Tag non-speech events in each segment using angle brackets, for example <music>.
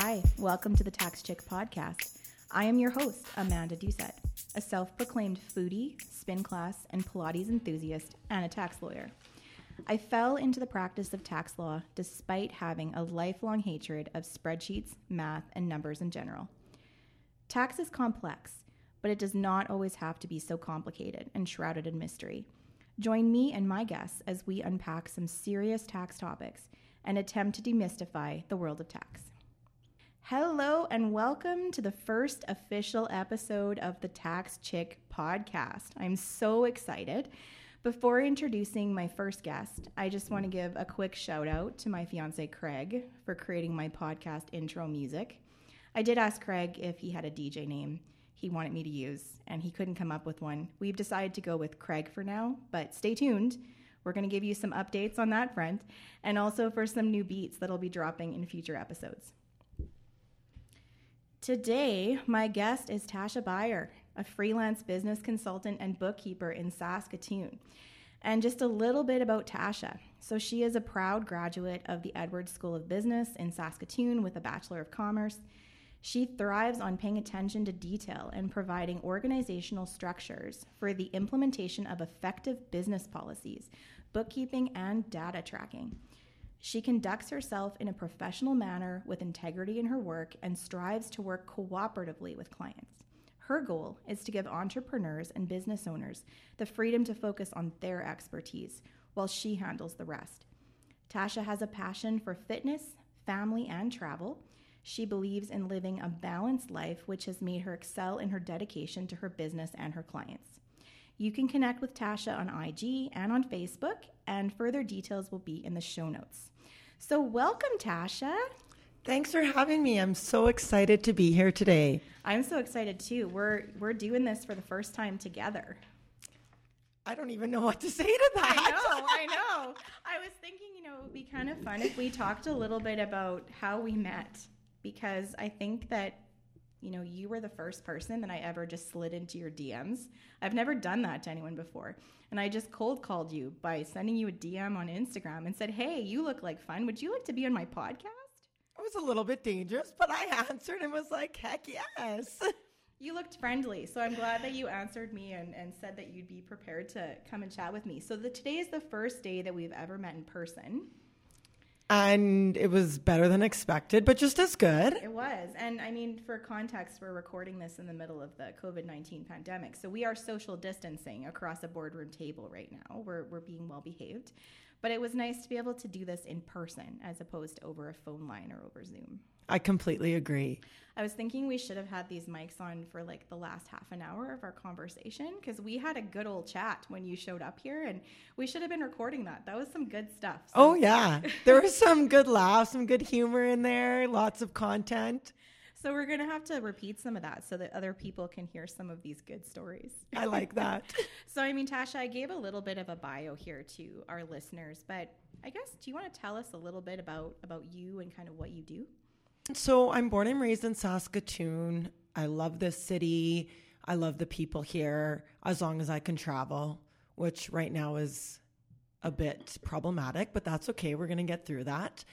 Hi, welcome to the Tax Chick podcast. I am your host, Amanda Doucette, a self proclaimed foodie, spin class, and Pilates enthusiast, and a tax lawyer. I fell into the practice of tax law despite having a lifelong hatred of spreadsheets, math, and numbers in general. Tax is complex, but it does not always have to be so complicated and shrouded in mystery. Join me and my guests as we unpack some serious tax topics and attempt to demystify the world of tax. Hello, and welcome to the first official episode of the Tax Chick podcast. I'm so excited. Before introducing my first guest, I just want to give a quick shout out to my fiance Craig for creating my podcast intro music. I did ask Craig if he had a DJ name he wanted me to use, and he couldn't come up with one. We've decided to go with Craig for now, but stay tuned. We're going to give you some updates on that front and also for some new beats that'll be dropping in future episodes. Today, my guest is Tasha Beyer, a freelance business consultant and bookkeeper in Saskatoon. And just a little bit about Tasha. So, she is a proud graduate of the Edwards School of Business in Saskatoon with a Bachelor of Commerce. She thrives on paying attention to detail and providing organizational structures for the implementation of effective business policies, bookkeeping, and data tracking. She conducts herself in a professional manner with integrity in her work and strives to work cooperatively with clients. Her goal is to give entrepreneurs and business owners the freedom to focus on their expertise while she handles the rest. Tasha has a passion for fitness, family, and travel. She believes in living a balanced life, which has made her excel in her dedication to her business and her clients. You can connect with Tasha on IG and on Facebook, and further details will be in the show notes. So, welcome, Tasha. Thanks for having me. I'm so excited to be here today. I'm so excited too. We're we're doing this for the first time together. I don't even know what to say to that. I know, I know. I was thinking, you know, it would be kind of fun if we talked a little bit about how we met because I think that you know, you were the first person that I ever just slid into your DMs. I've never done that to anyone before. And I just cold called you by sending you a DM on Instagram and said, Hey, you look like fun. Would you like to be on my podcast? It was a little bit dangerous, but I answered and was like, Heck yes. <laughs> You looked friendly, so I'm glad that you answered me and, and said that you'd be prepared to come and chat with me. So the, today is the first day that we've ever met in person and it was better than expected, but just as good. It was. And I mean, for context, we're recording this in the middle of the COVID 19 pandemic. So we are social distancing across a boardroom table right now. We're, we're being well behaved. But it was nice to be able to do this in person as opposed to over a phone line or over Zoom. I completely agree. I was thinking we should have had these mics on for like the last half an hour of our conversation because we had a good old chat when you showed up here and we should have been recording that. That was some good stuff. So. Oh, yeah. there was some good laughs, some good humor in there, lots of content. So we're going to have to repeat some of that so that other people can hear some of these good stories. I like that. <laughs> so, I mean, Tasha, I gave a little bit of a bio here to our listeners, but I guess do you want to tell us a little bit about about you and kind of what you do? So I'm born and raised in Saskatoon. I love this city. I love the people here as long as I can travel, which right now is a bit problematic, but that's okay. We're going to get through that.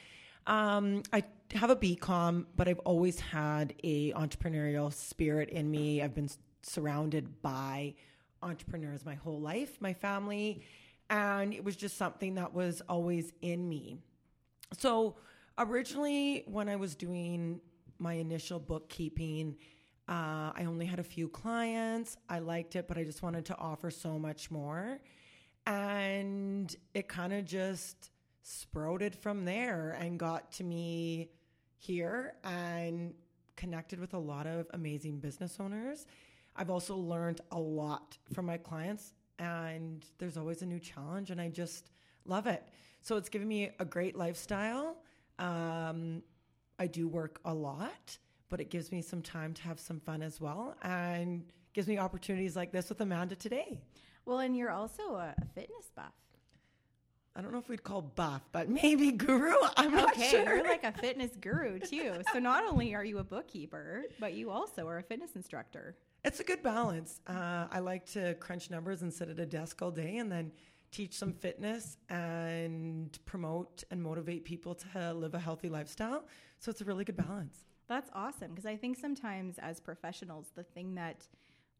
Um, I have a BCom, but I've always had a entrepreneurial spirit in me. I've been surrounded by entrepreneurs my whole life, my family, and it was just something that was always in me. So originally, when I was doing my initial bookkeeping, uh, I only had a few clients. I liked it, but I just wanted to offer so much more. And it kind of just sprouted from there and got to me here and connected with a lot of amazing business owners. I've also learned a lot from my clients, and there's always a new challenge, and I just love it. So it's given me a great lifestyle um, I do work a lot, but it gives me some time to have some fun as well and gives me opportunities like this with Amanda today. Well, and you're also a, a fitness buff. I don't know if we'd call buff, but maybe guru. <laughs> I'm not okay, sure. You're like a <laughs> fitness guru too. so not only are you a bookkeeper, but you also are a fitness instructor. It's a good balance. Uh, I like to crunch numbers and sit at a desk all day and then teach some fitness and promote and motivate people to live a healthy lifestyle. So it's a really good balance. That's awesome because I think sometimes as professionals, the thing that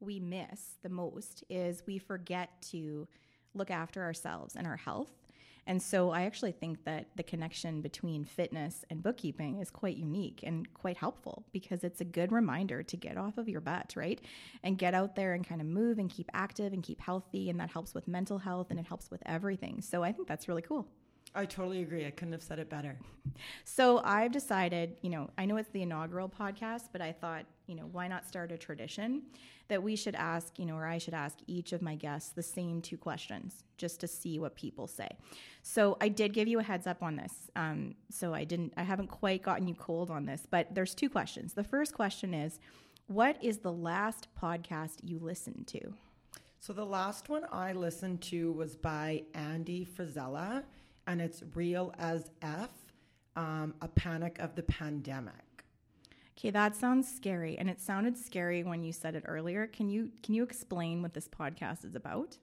we miss the most is we forget to look after ourselves and our health. And so I actually think that the connection between fitness and bookkeeping is quite unique and quite helpful because it's a good reminder to get off of your butt, right? And get out there and kind of move and keep active and keep healthy. And that helps with mental health and it helps with everything. So I think that's really cool. I totally agree. I couldn't have said it better. So I've decided, you know, I know it's the inaugural podcast, but I thought, you know, why not start a tradition that we should ask, you know, or I should ask each of my guests the same two questions just to see what people say. So I did give you a heads up on this. Um, so I didn't, I haven't quite gotten you cold on this, but there's two questions. The first question is, what is the last podcast you listened to? So the last one I listened to was by Andy Frisella and it's real as F, um, a panic of the pandemic. Okay, that sounds scary, and it sounded scary when you said it earlier. Can you can you explain what this podcast is about?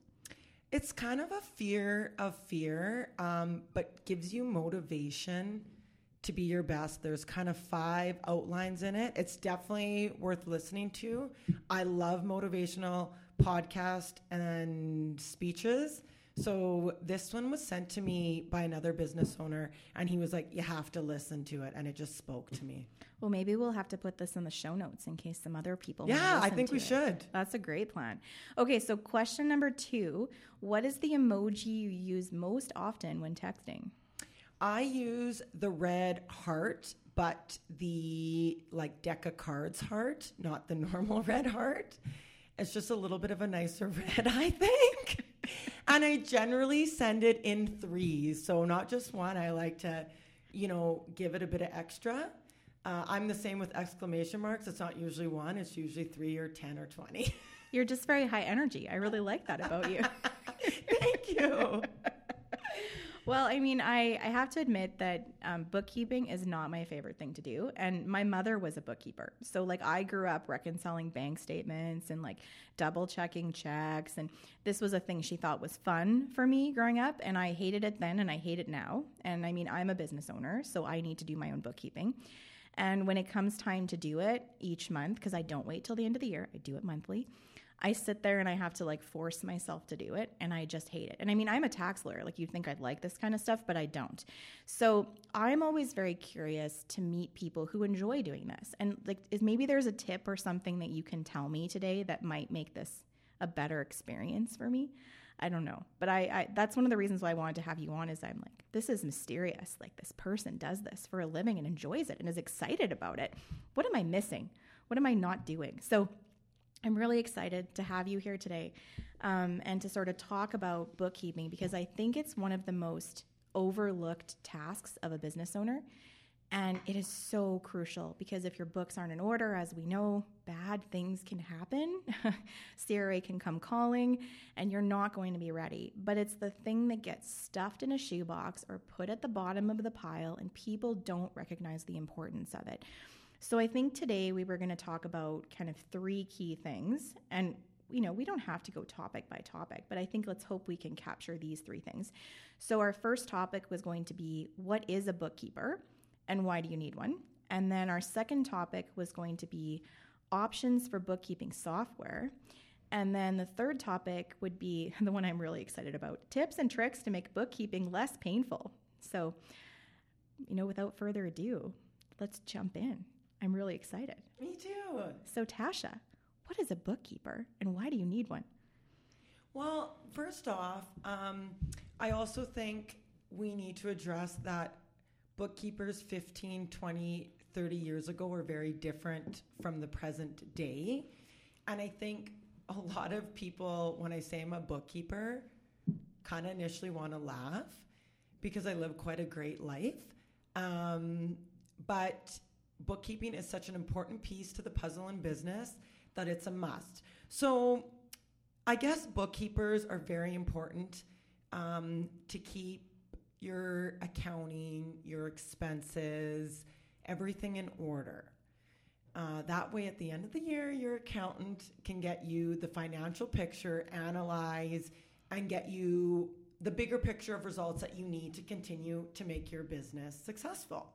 It's kind of a fear of fear, um, but gives you motivation to be your best. There's kind of five outlines in it. It's definitely worth listening to. I love motivational podcast and speeches. So this one was sent to me by another business owner, and he was like, "You have to listen to it," and it just spoke to me. Well, maybe we'll have to put this in the show notes in case some other people. Yeah, I think we it. should. That's a great plan. Okay, so question number two: What is the emoji you use most often when texting? I use the red heart, but the like deck of cards heart, not the <laughs> normal red heart. It's just a little bit of a nicer <laughs> red, I think and I generally send it in threes. So not just one. I like to, you know, give it a bit of extra. Uh, I'm the same with exclamation marks. It's not usually one, it's usually three or 10 or 20. You're just very high energy. I really like that about you. <laughs> Thank you. <laughs> Well, I mean, I, I have to admit that um, bookkeeping is not my favorite thing to do. And my mother was a bookkeeper. So, like, I grew up reconciling bank statements and like double checking checks. And this was a thing she thought was fun for me growing up. And I hated it then and I hate it now. And I mean, I'm a business owner, so I need to do my own bookkeeping. And when it comes time to do it each month, because I don't wait till the end of the year, I do it monthly. I sit there and I have to like force myself to do it and I just hate it. And I mean, I'm a tax lawyer. Like you'd think I'd like this kind of stuff, but I don't. So I'm always very curious to meet people who enjoy doing this. And like, is maybe there's a tip or something that you can tell me today that might make this a better experience for me. I don't know. But I, I that's one of the reasons why I wanted to have you on is I'm like, this is mysterious. Like this person does this for a living and enjoys it and is excited about it. What am I missing? What am I not doing? So I'm really excited to have you here today um, and to sort of talk about bookkeeping because I think it's one of the most overlooked tasks of a business owner. And it is so crucial because if your books aren't in order, as we know, bad things can happen. <laughs> CRA can come calling and you're not going to be ready. But it's the thing that gets stuffed in a shoebox or put at the bottom of the pile, and people don't recognize the importance of it. So I think today we were going to talk about kind of three key things. And, you know, we don't have to go topic by topic, but I think let's hope we can capture these three things. So our first topic was going to be what is a bookkeeper and why do you need one? And then our second topic was going to be options for bookkeeping software. And then the third topic would be <laughs> the one I'm really excited about tips and tricks to make bookkeeping less painful. So, you know, without further ado, let's jump in. I'm really excited. Me too. So, Tasha, what is a bookkeeper and why do you need one? Well, first off, um, I also think we need to address that bookkeepers 15, 20, 30 years ago were very different from the present day. And I think a lot of people, when I say I'm a bookkeeper, kind of initially want to laugh because I live quite a great life. Um, but bookkeeping is such an important piece to the puzzle in business that it's a must. So, I guess bookkeepers are very important um, to keep your accounting, your expenses, everything in order. Uh, that way, at the end of the year, your accountant can get you the financial picture, analyze, and get you the bigger picture of results that you need to continue to make your business successful.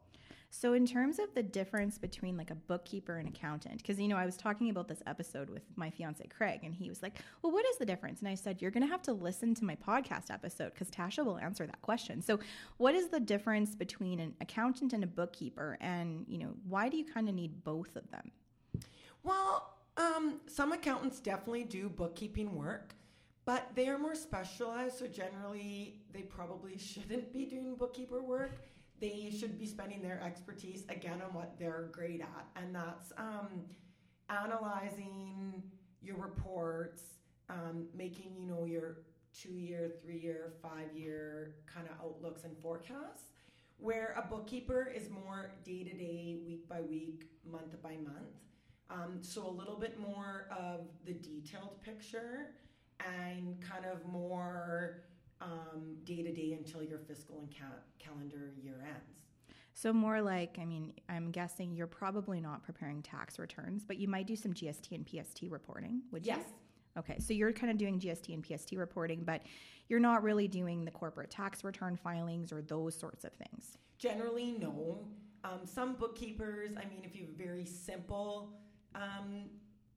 So, in terms of the difference between like a bookkeeper and accountant, because you know, I was talking about this episode with my fiance Craig, and he was like, Well, what is the difference? And I said, You're going to have to listen to my podcast episode because Tasha will answer that question. So, what is the difference between an accountant and a bookkeeper? And, you know, why do you kind of need both of them? Well, um, some accountants definitely do bookkeeping work, but they are more specialized. So, generally, they probably shouldn't be doing bookkeeper work they should be spending their expertise again on what they're great at, and that's um, analyzing your reports, um, making you know your two year, three year, five year kind of outlooks and forecasts. Where a bookkeeper is more day to day, week by week, month by month. Um, so a little bit more of the detailed picture and kind of more day to day until your fiscal and ca- calendar year ends. So, more like, I mean, I'm guessing you're probably not preparing tax returns, but you might do some GST and PST reporting, would yes. you? Yes. Okay, so you're kind of doing GST and PST reporting, but you're not really doing the corporate tax return filings or those sorts of things. Generally, no. Um, some bookkeepers, I mean, if you have very simple um,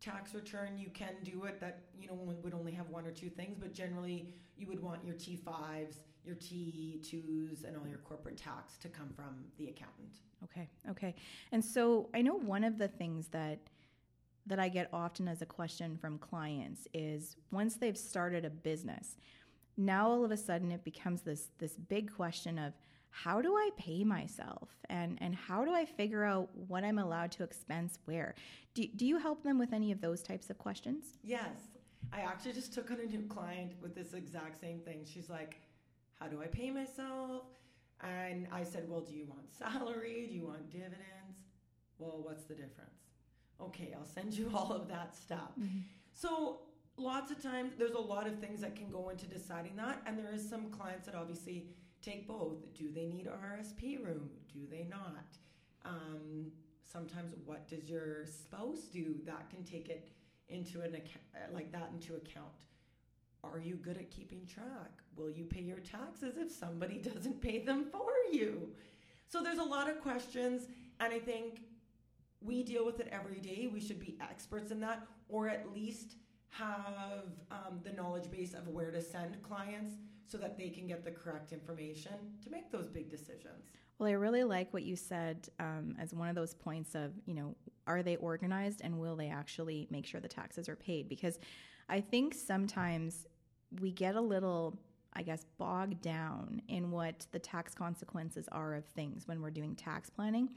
tax return, you can do it. That you know would only have one or two things, but generally you would want your T5s, your T2s, and all your corporate tax to come from the accountant. Okay, okay. And so I know one of the things that that I get often as a question from clients is once they've started a business, now all of a sudden it becomes this this big question of how do I pay myself and and how do I figure out what I'm allowed to expense where? Do, do you help them with any of those types of questions? Yes. I actually just took on a new client with this exact same thing. She's like, How do I pay myself? And I said, Well, do you want salary? Do you want dividends? Well, what's the difference? Okay, I'll send you <laughs> all of that stuff. Mm-hmm. So, lots of times, there's a lot of things that can go into deciding that. And there is some clients that obviously take both. Do they need a RSP room? Do they not? Um, sometimes, what does your spouse do? That can take it into an account like that into account are you good at keeping track will you pay your taxes if somebody <laughs> doesn't pay them for you so there's a lot of questions and i think we deal with it every day we should be experts in that or at least have um, the knowledge base of where to send clients so that they can get the correct information to make those big decisions well, I really like what you said um, as one of those points of, you know, are they organized and will they actually make sure the taxes are paid? Because I think sometimes we get a little, I guess, bogged down in what the tax consequences are of things when we're doing tax planning.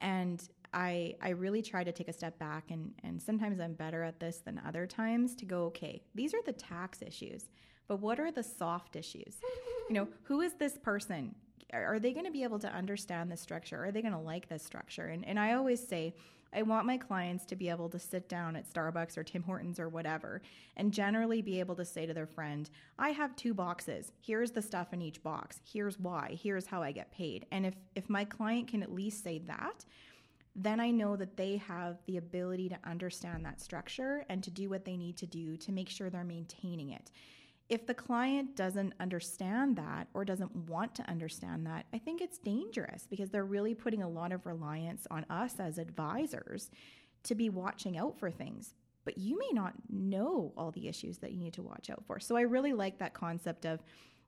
And I, I really try to take a step back and, and sometimes I'm better at this than other times to go, okay, these are the tax issues, but what are the soft issues? You know, who is this person? are they going to be able to understand the structure? Are they going to like this structure? And, and I always say, I want my clients to be able to sit down at Starbucks or Tim Hortons or whatever and generally be able to say to their friend, I have two boxes. Here's the stuff in each box. Here's why. Here's how I get paid. And if, if my client can at least say that, then I know that they have the ability to understand that structure and to do what they need to do to make sure they're maintaining it if the client doesn't understand that or doesn't want to understand that, I think it's dangerous because they're really putting a lot of reliance on us as advisors to be watching out for things. But you may not know all the issues that you need to watch out for. So I really like that concept of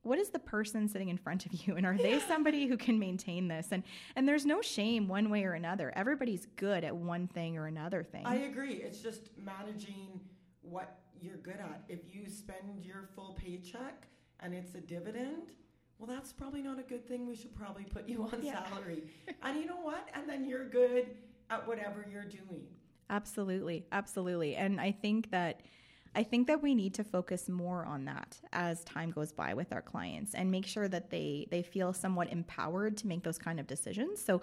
what is the person sitting in front of you? And are they somebody who can maintain this? And and there's no shame one way or another. Everybody's good at one thing or another thing. I agree. It's just managing what you're good at. If you spend your full paycheck and it's a dividend, well, that's probably not a good thing. We should probably put you on yeah. salary. <laughs> and you know what? And then you're good at whatever you're doing. Absolutely. Absolutely. And I think that I think that we need to focus more on that as time goes by with our clients and make sure that they they feel somewhat empowered to make those kind of decisions. So,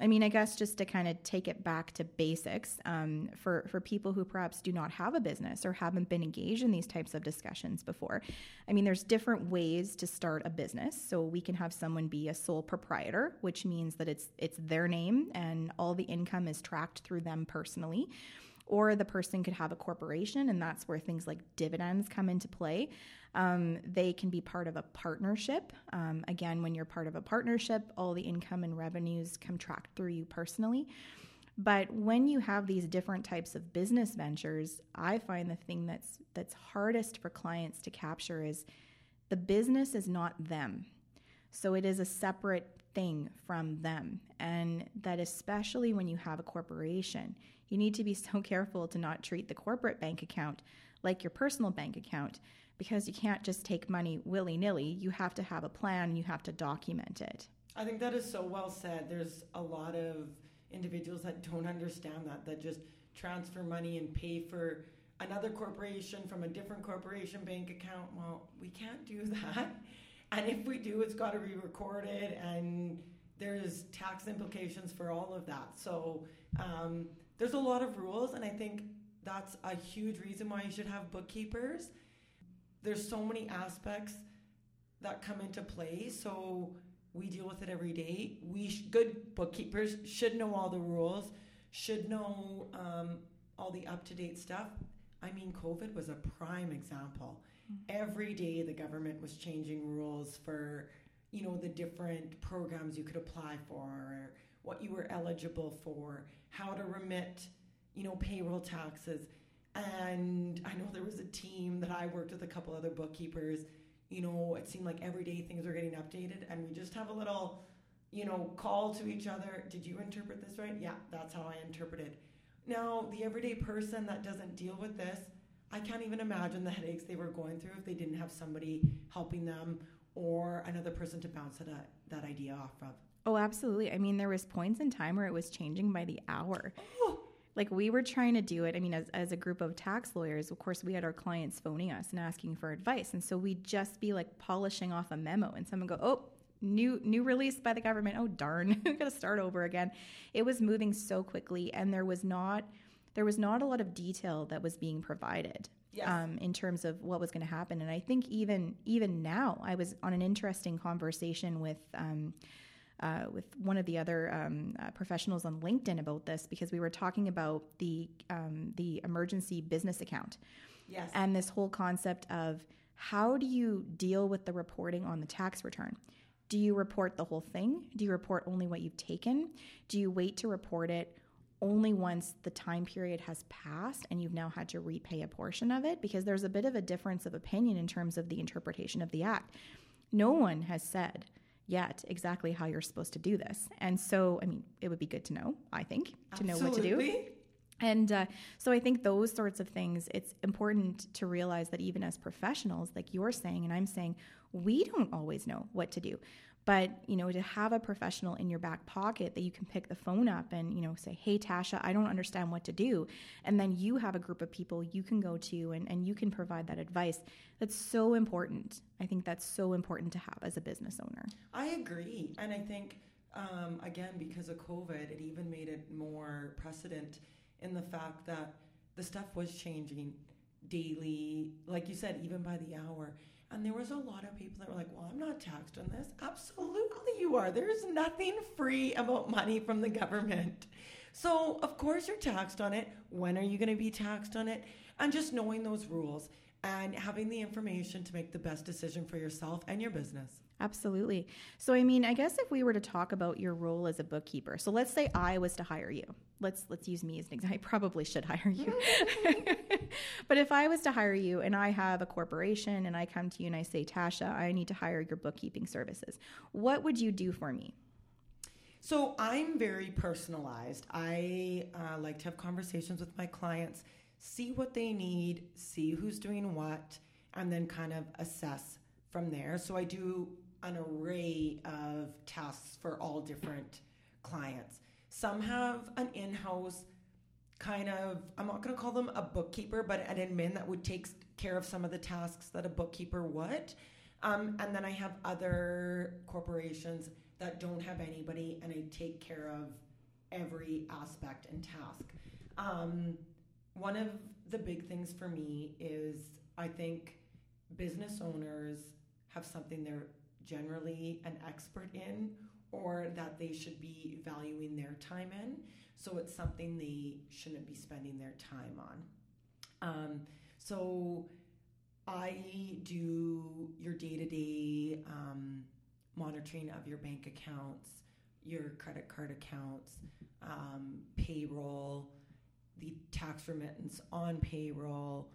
I mean, I guess just to kind of take it back to basics um, for for people who perhaps do not have a business or haven't been engaged in these types of discussions before. I mean, there's different ways to start a business. So we can have someone be a sole proprietor, which means that it's it's their name and all the income is tracked through them personally or the person could have a corporation, and that's where things like dividends come into play. Um, they can be part of a partnership. Um, again, when you're part of a partnership, all the income and revenues come tracked through you personally. But when you have these different types of business ventures, I find the thing that's that's hardest for clients to capture is the business is not them. So it is a separate thing from them. And that especially when you have a corporation, you need to be so <laughs> careful to not treat the corporate bank account like your personal bank account because you can't just take money willy-nilly. You have to have a plan, you have to document it. I think that is so well said. There's a lot of individuals that don't understand that, that just transfer money and pay for another corporation from a different corporation bank account. Well, we can't do <laughs> that. And if we do, it's got to be recorded, and there's tax implications for all of that. So um, there's a lot of rules, and I think that's a huge reason why you should have bookkeepers. There's so many aspects that come into play. So we deal with it every day. We sh- good bookkeepers should know all the rules, should know um, all the up to date stuff. I mean, COVID was a prime example. Mm-hmm. Every day, the government was changing rules for you know the different programs you could apply for, what you were eligible for, how to remit, you know, payroll taxes. And I know there was a team that I worked with a couple other bookkeepers you know, it seemed like every day things were getting updated, and we just have a little, you know, call to each other. Did you interpret this right? Yeah, that's how I interpreted. Now, the everyday person that doesn't deal with this, I can't even imagine the headaches they were going through if they didn't have somebody helping them or another person to bounce that, that idea off of. Oh, absolutely. I mean, there was points in time where it was changing by the hour. Oh like we were trying to do it. I mean, as, as a group of tax lawyers, of course, we had our clients phoning us and asking for advice. And so we'd just be like polishing off a memo and someone go, oh, new new release by the government. Oh darn, <laughs> we gotta start over again. It was moving so quickly and there was not there was not a lot of detail that was being provided. Yes. Um, in terms of what was going to happen, and I think even even now, I was on an interesting conversation with um, uh, with one of the other um, uh, professionals on LinkedIn about this because we were talking about the um, the emergency business account. Yes. And this whole concept of how do you deal with the reporting on the tax return? Do you report the whole thing? Do you report only what you've taken? Do you wait to report it only once the time period has passed and you've now had to repay a portion of it? Because there's a bit of a difference of opinion in terms of the interpretation of the act. No one has said yet exactly how you're supposed to do this. And so, I mean, it would be good to know, I think, to Absolutely. know what to do. And uh, so I think those sorts of things, it's important to realize that even as professionals, like you're saying, and I'm saying, we don't always know what to do. But, you know, to have a professional in your back pocket that you can pick the phone up and, you know, say, hey, Tasha, I don't understand what to do. And then you have a group of people you can go to and, and you can provide that advice. That's so important. I think that's so important to have as a business owner. I agree. And I think, um, again, because of COVID, it even made it more precedent in the fact that the stuff was changing daily, like you said, even by the hour. And there was a lot of people that were like, well, I'm not taxed on this. Absolutely, you are. There's nothing free about money from the government. So, of course, you're taxed on it. When are you going to be taxed on it? And just knowing those rules and having the information to make the best decision for yourself and your business. Absolutely. So I mean, I guess if we were to talk about your role as a bookkeeper. So let's say I was to hire you. Let's let's use me as an example. <laughs> I probably should hire you. <laughs> but if I was to hire you and I have a corporation and I come to you and I say, "Tasha, I need to hire your bookkeeping services." What would you do for me? So I'm very personalized. I uh, like to have conversations with my clients, see what they need, see who's doing what, and then kind of assess from there. So I do an array of tasks for all different clients. Some have an in house kind of, I'm not going to call them a bookkeeper, but an admin that would take care of some of the tasks that a bookkeeper would. Um, and then I have other corporations that don't have anybody and I take care of every aspect and task. Um, one of the big things for me is I think business owners have something they're generally an expert in or that they should be valuing their time in. So it's something they shouldn't be spending their time on. Um, so I do your day to day monitoring of your bank accounts, your credit card accounts, um, payroll, the tax remittance on payroll.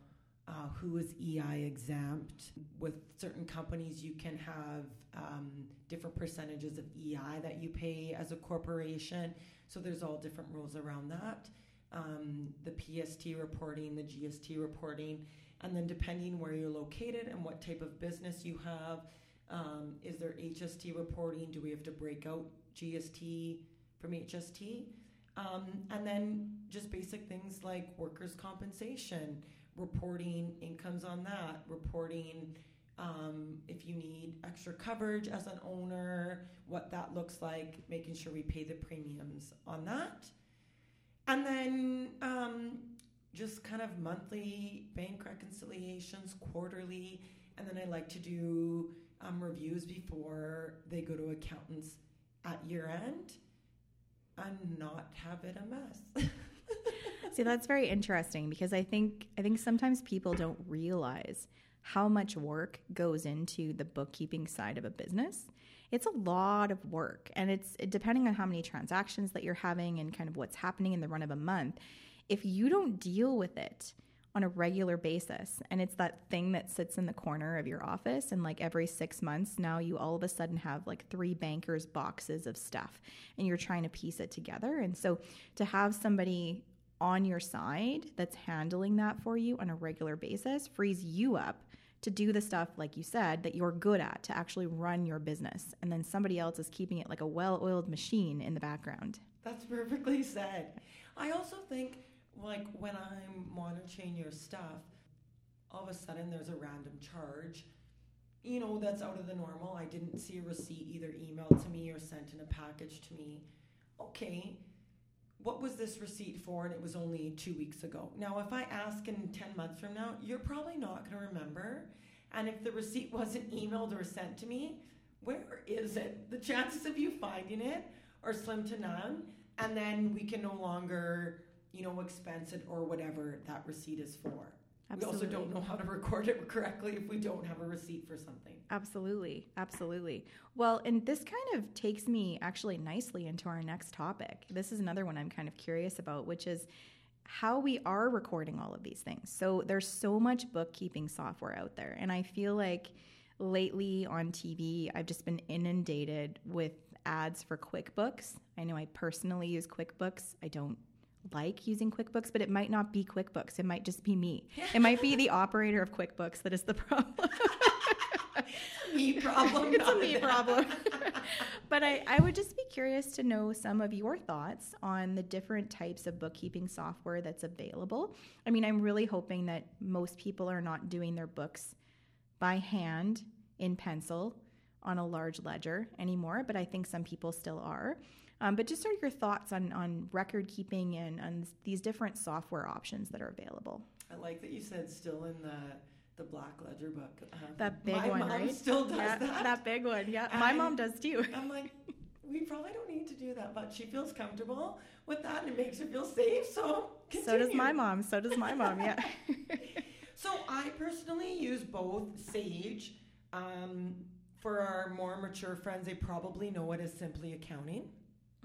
Uh, who is EI exempt? With certain companies, you can have um, different percentages of EI that you pay as a corporation. So there's all different rules around that. Um, the PST reporting, the GST reporting, and then depending where you're located and what type of business you have, um, is there HST reporting? Do we have to break out GST from HST? Um, and then just basic things like workers' compensation, reporting incomes on that, reporting um, if you need extra coverage as an owner, what that looks like, making sure we pay the premiums on that. And then um, just kind of monthly bank reconciliations, quarterly. And then I like to do um, reviews before they go to accountants at year end and not have it a mess. <laughs> See, that's very interesting because I think I think sometimes people don't realize how much work goes into the bookkeeping side of a business. It's a lot of work, and it's depending on how many transactions that you're having and kind of what's happening in the run of a month. If you don't deal with it on a regular basis, and it's that thing that sits in the corner of your office, and like every six months, now you all of a sudden have like three bankers' boxes of stuff, and you're trying to piece it together. And so to have somebody on your side that's handling that for you on a regular basis frees you up to do the stuff, like you said, that you're good at to actually run your business. And then somebody else is keeping it like a well oiled machine in the background. That's perfectly said. I also think, like, when I'm monitoring your stuff, all of a sudden there's a random charge, you know, that's out of the normal. I didn't see a receipt either emailed to me or sent in a package to me. Okay, what was this receipt for? And it was only two weeks ago. Now, if I ask in 10 months from now, you're probably not going to remember. And if the receipt wasn't emailed or sent to me, where is it? The chances of you finding it are slim to none. And then we can no longer, you know, expense it or whatever that receipt is for. Absolutely. We also don't know how to record it correctly if we don't have a receipt for something. Absolutely. Absolutely. Well, and this kind of takes me actually nicely into our next topic. This is another one I'm kind of curious about, which is how we are recording all of these things. So there's so much bookkeeping software out there. And I feel like lately on TV, I've just been inundated with ads for QuickBooks. I know I personally use QuickBooks. I don't like using QuickBooks, but it might not be QuickBooks. It might just be me. It might be <laughs> the operator of QuickBooks that is the problem. <laughs> me problem. it's a me problem. <laughs> but I, I would just be curious to know some of your thoughts on the different types of bookkeeping software that's available. I mean, I'm really hoping that most people are not doing their books by hand in pencil on a large ledger anymore, but I think some people still are. Um, but just sort of your thoughts on, on record keeping and on these different software options that are available. I like that you said still in the the Black Ledger book. Uh, that big my one, mom right? Still does yeah, that. That big one, yeah. And my mom does too. I'm like, we probably don't need to do that, but she feels comfortable with that, and it makes her feel safe. So continue. so does my mom. So does my mom. Yeah. <laughs> so I personally use both Sage. Um, for our more mature friends, they probably know it as simply accounting.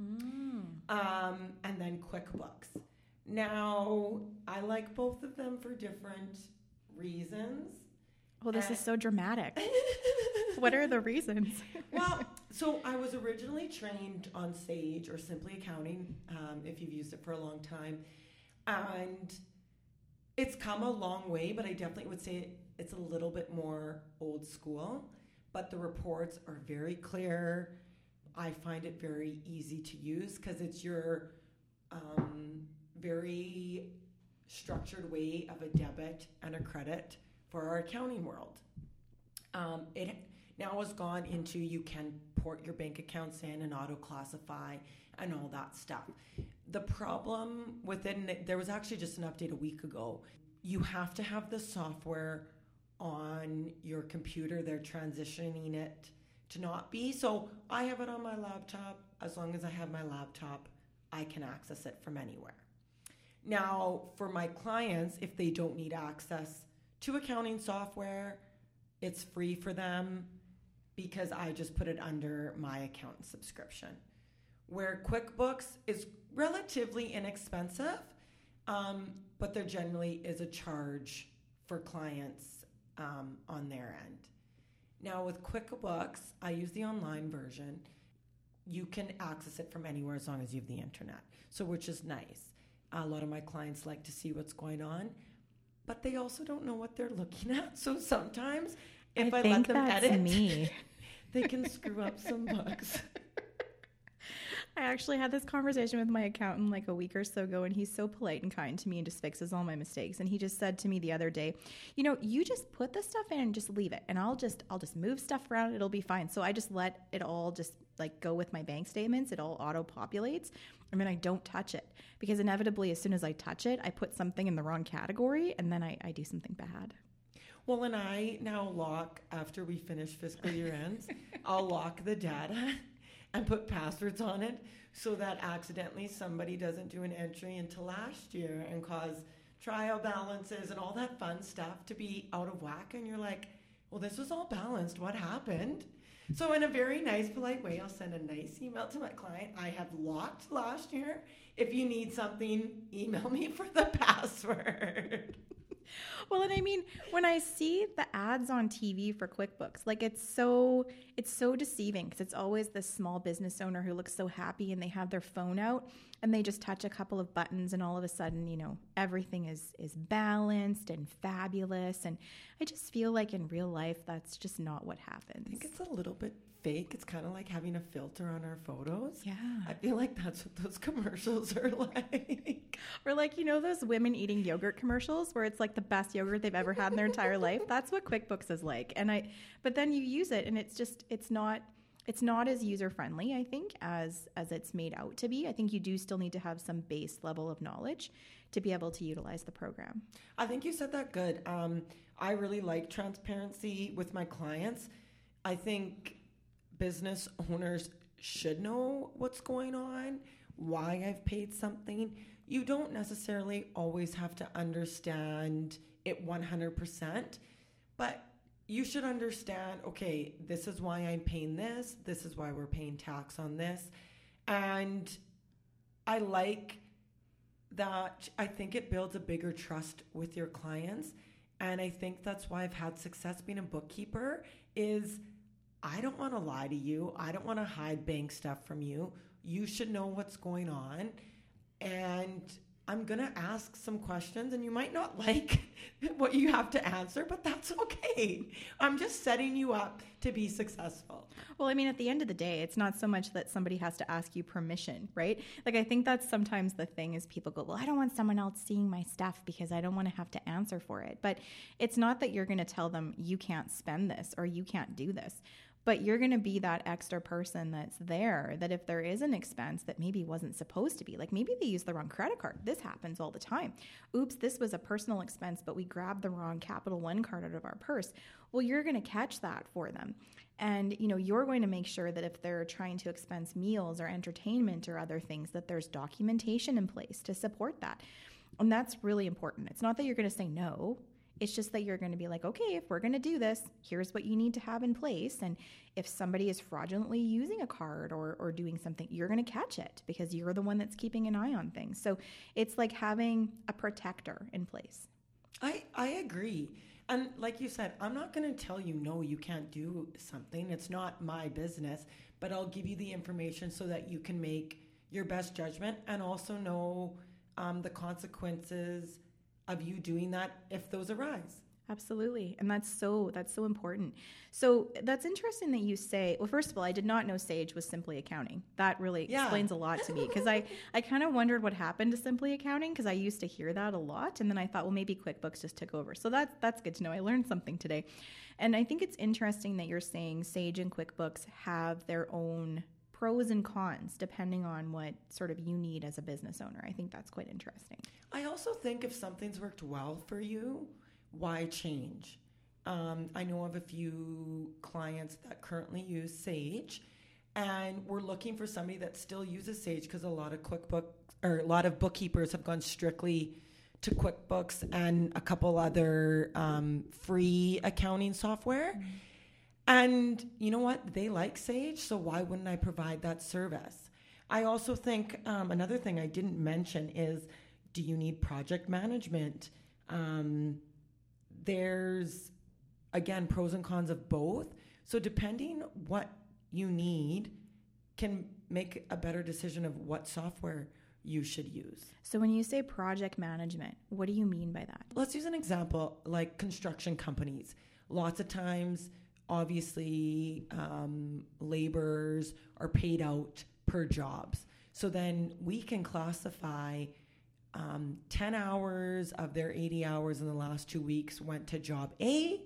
Mm. Um, and then QuickBooks. Now, I like both of them for different reasons. Well, this and is so dramatic. what are the <laughs> reasons? well, <laughs> so I was originally trained on Sage or Simply Accounting, um, if you've used it for a long time. And it's come a long way, but I definitely would say it's a little bit more old school. But the reports are very clear. I find it very easy to use because it's your um, very structured way of a debit and a credit for our accounting world. Um, it now has gone into you can port your bank accounts in and auto classify and all that stuff. The problem within there was actually just an update a week ago. You have to have the software on your computer. They're transitioning it to not be. So I have it on my laptop. As long as I have my laptop, I can access it from anywhere. Now, for my clients, if they don't need access to accounting software, it's free for them because I just put it under my accountant subscription. Where QuickBooks is relatively inexpensive, um, but there generally is a charge for clients um, on their end. Now, with QuickBooks, I use the online version. You can access it from anywhere as long as you have the internet, so which is nice. A lot of my clients like to see what's going on, but they also don't know what they're looking <laughs> at. So sometimes, if I, I let them edit, me. <laughs> they can screw up some books. <laughs> I actually had this conversation with my accountant like a week or so ago, and he's so polite and kind to me and just fixes all my mistakes. And he just said to me the other day, "You know, you just put the stuff in and just leave it, and I'll just I'll just move stuff around. It'll be fine." So I just let it all just like go with my bank statements. It all auto populates, I mean, I don't touch it because inevitably, as soon as I touch it, I put something in the wrong category, and then I, I do something bad. Well, and I now lock after we finish fiscal year ends. <laughs> I'll lock the data and put passwords on it so that accidentally somebody doesn't do an entry into last year and cause trial balances and all that fun stuff to be out of whack. And you're like, well, this was all balanced. What happened? So, in a very nice, polite way, I'll send a nice email to my client. I have locked last year. If you need something, email me for the <laughs> password. Well, and I mean, when I see the ads on TV for QuickBooks, like it's so it's so deceiving because it's always the small business owner who looks so happy and they have their phone out and they just touch a couple of buttons and all of a sudden, you know, everything is is balanced and fabulous and I just feel like in real life that's just not what happens. I think it's a little bit fake. It's kind of like having a filter on our photos. Yeah. I feel like that's what those <laughs> commercials are like. or like, you know, those women eating yogurt commercials where it's like the best yogurt they've ever had in their entire life. <laughs> That's what QuickBooks is like. And I, but then you use it and it's just, it's not, it's not as user friendly, I think, as as it's made out to be. I think you do still need to have some base level of knowledge to be able to utilize the program. I think you said that good. Um, I really like transparency with my clients. I think business owners should know what's going on, why I've paid something. You don't necessarily always have to understand it 100%, but you should understand okay, this is why I'm paying this, this is why we're paying tax on this. And I like that, I think it builds a bigger trust with your clients. And I think that's why I've had success being a bookkeeper is I don't want to lie to you. I don't want to hide bank stuff from you. You should know what's going on. And I'm going to ask some questions, and you might not <laughs> like what you have to answer, but that's <laughs> okay. I'm just setting you up to be successful. Well, I mean, at the end of the day, it's not so much that somebody has to ask you permission, right? Like, I think that's sometimes the thing is people go, Well, I don't want someone else seeing my stuff because I don't want to have to answer for it. But it's not that you're going to tell them you can't spend this or you can't do this but you're going to be that extra person that's there that if there is an expense that maybe wasn't supposed to be like maybe they use the wrong credit card. This happens all the time. Oops this was a personal expense but we grabbed the wrong capital one card out of our purse. Well you're going to catch that for them. And you know you're going to make sure that if they're trying to expense meals or entertainment or other things that there's documentation in place to support that. And that's really important. It's not that you're going to say no it's just that you're going to be like, okay, if we're going to do this, here's what you need to have in place. And if somebody is fraudulently using a card or, or doing something, you're going to catch it because you're the one that's keeping an eye on things. So it's like having a protector in place. I, I agree. And like you said, I'm not going to tell you, no, you can't do something. It's not my business, but I'll give you the information so that you can make your best judgment and also know um, the consequences of you doing that if those arise. Absolutely. And that's so that's so important. So that's interesting that you say well first of all i did not know sage was simply accounting. That really yeah. explains a lot to me because i <laughs> i kind of wondered what happened to simply accounting because i used to hear that a lot and then i thought well maybe quickbooks just took over. So that's that's good to know. I learned something today. And i think it's interesting that you're saying sage and quickbooks have their own pros and cons depending on what sort of you need as a business owner. I think that's quite interesting. I also think if something's worked well for you, why change? Um, I know of a few clients that currently use Sage, and we're looking for somebody that still uses Sage because a lot of QuickBooks or a lot of bookkeepers have gone strictly to QuickBooks and a couple other um, free accounting software. Mm-hmm. And you know what? They like Sage, so why wouldn't I provide that service? I also think um, another thing I didn't mention is do you need project management? Um, there's, again, pros and cons of both. So, depending what you need, can make a better decision of what software you should use. So, when you say project management, what do you mean by that? Let's use an example like construction companies. Lots of times, obviously, um, laborers are paid out per jobs. So then we can classify um, 10 hours of their 80 hours in the last two weeks went to job A,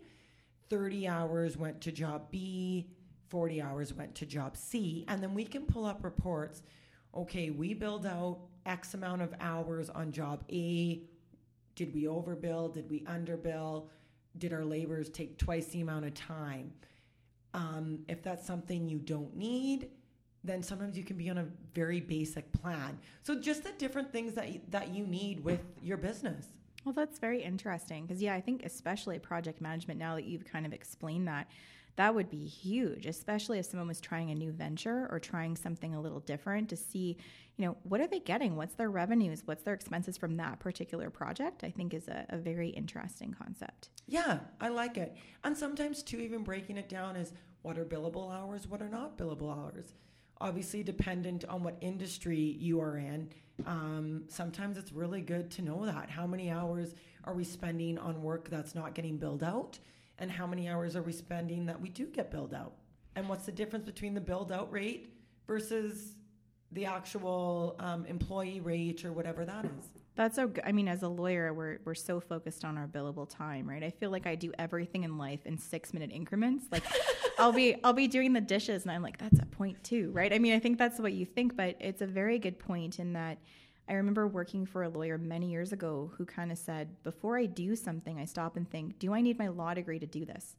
30 hours went to job B, 40 hours went to job C. And then we can pull up reports okay, we billed out X amount of hours on job A. Did we overbill? Did we underbill? Did our labors take twice the amount of time? Um, if that's something you don't need, then sometimes you can be on a very basic plan. So just the different things that that you need with your business. Well, that's very interesting because yeah, I think especially project management. Now that you've kind of explained that, that would be huge, especially if someone was trying a new venture or trying something a little different to see, you know, what are they getting? What's their revenues? What's their expenses from that particular project? I think is a, a very interesting concept. Yeah, I like it. And sometimes, too, even breaking it down is what are billable hours, what are not billable hours. Obviously, dependent on what industry you are in. Um, sometimes it's really good to know that. How many hours are we spending on work that's not getting billed out? And how many hours are we spending that we do get billed out? And what's the difference between the billed out rate versus the actual um, employee rate or whatever that is? That's so i mean as a lawyer we're, we're so focused on our billable time right? I feel like i do everything in life in six minute increments. Like <laughs> i'll be i'll be doing the dishes and i'm like that's a point two right? I mean i think that's what you think but it's a very good point in that I remember working for a lawyer many years ago who kind of said, before I do something, I stop and think, do I need my law degree to do this?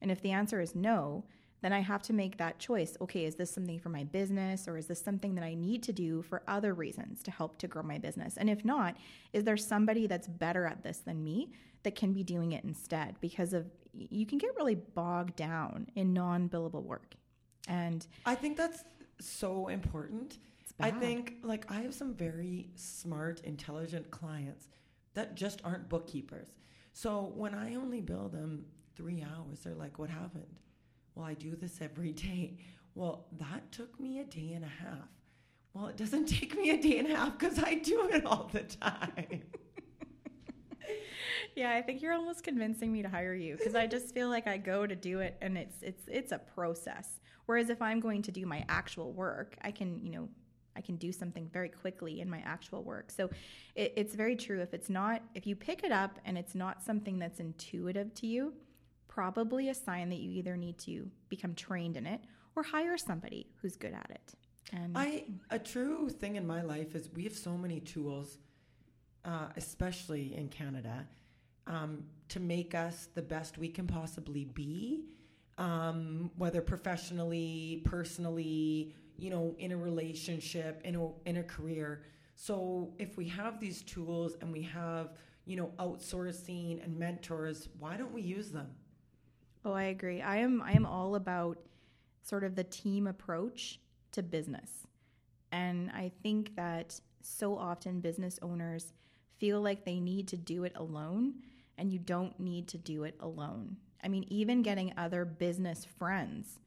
And if the answer is no, then I have to make that choice. Okay, is this something for my business or is this something that I need to do for other reasons to help to grow my business? And if not, is there somebody that's better at this than me that can be doing it instead? Because of you can get really bogged down in non-billable work. And I think that's so important I think like I have some very smart, intelligent clients that just aren't bookkeepers. So when I only bill them three hours, they're like, "What happened?" Well, I do this every day. Well, that took me a day and a half. Well, it doesn't <laughs> take me a day and a half because I do it all the time. <laughs> yeah, I think you're almost convincing me to hire you because I just feel like I go to do it and it's it's it's a process. Whereas if I'm going to do my actual work, I can, you know, I can do something very quickly in my actual work. So it, it's very true. If it's not, if you pick it up and it's not something that's intuitive to you, probably a sign that you either need to become trained in it or hire somebody who's good at it. And I, a true thing in my life is we have so many tools, uh, especially in Canada, um, to make us the best we can possibly be, um, whether professionally, personally, you know, in a relationship, in a in a career. So if we have these tools and we have, you know, outsourcing and mentors, why don't we use them? Oh, I agree. I am I am all about sort of the team approach to business. And I think that so often business owners feel like they need to do it alone and you don't need to do it alone. I mean, even getting other business friends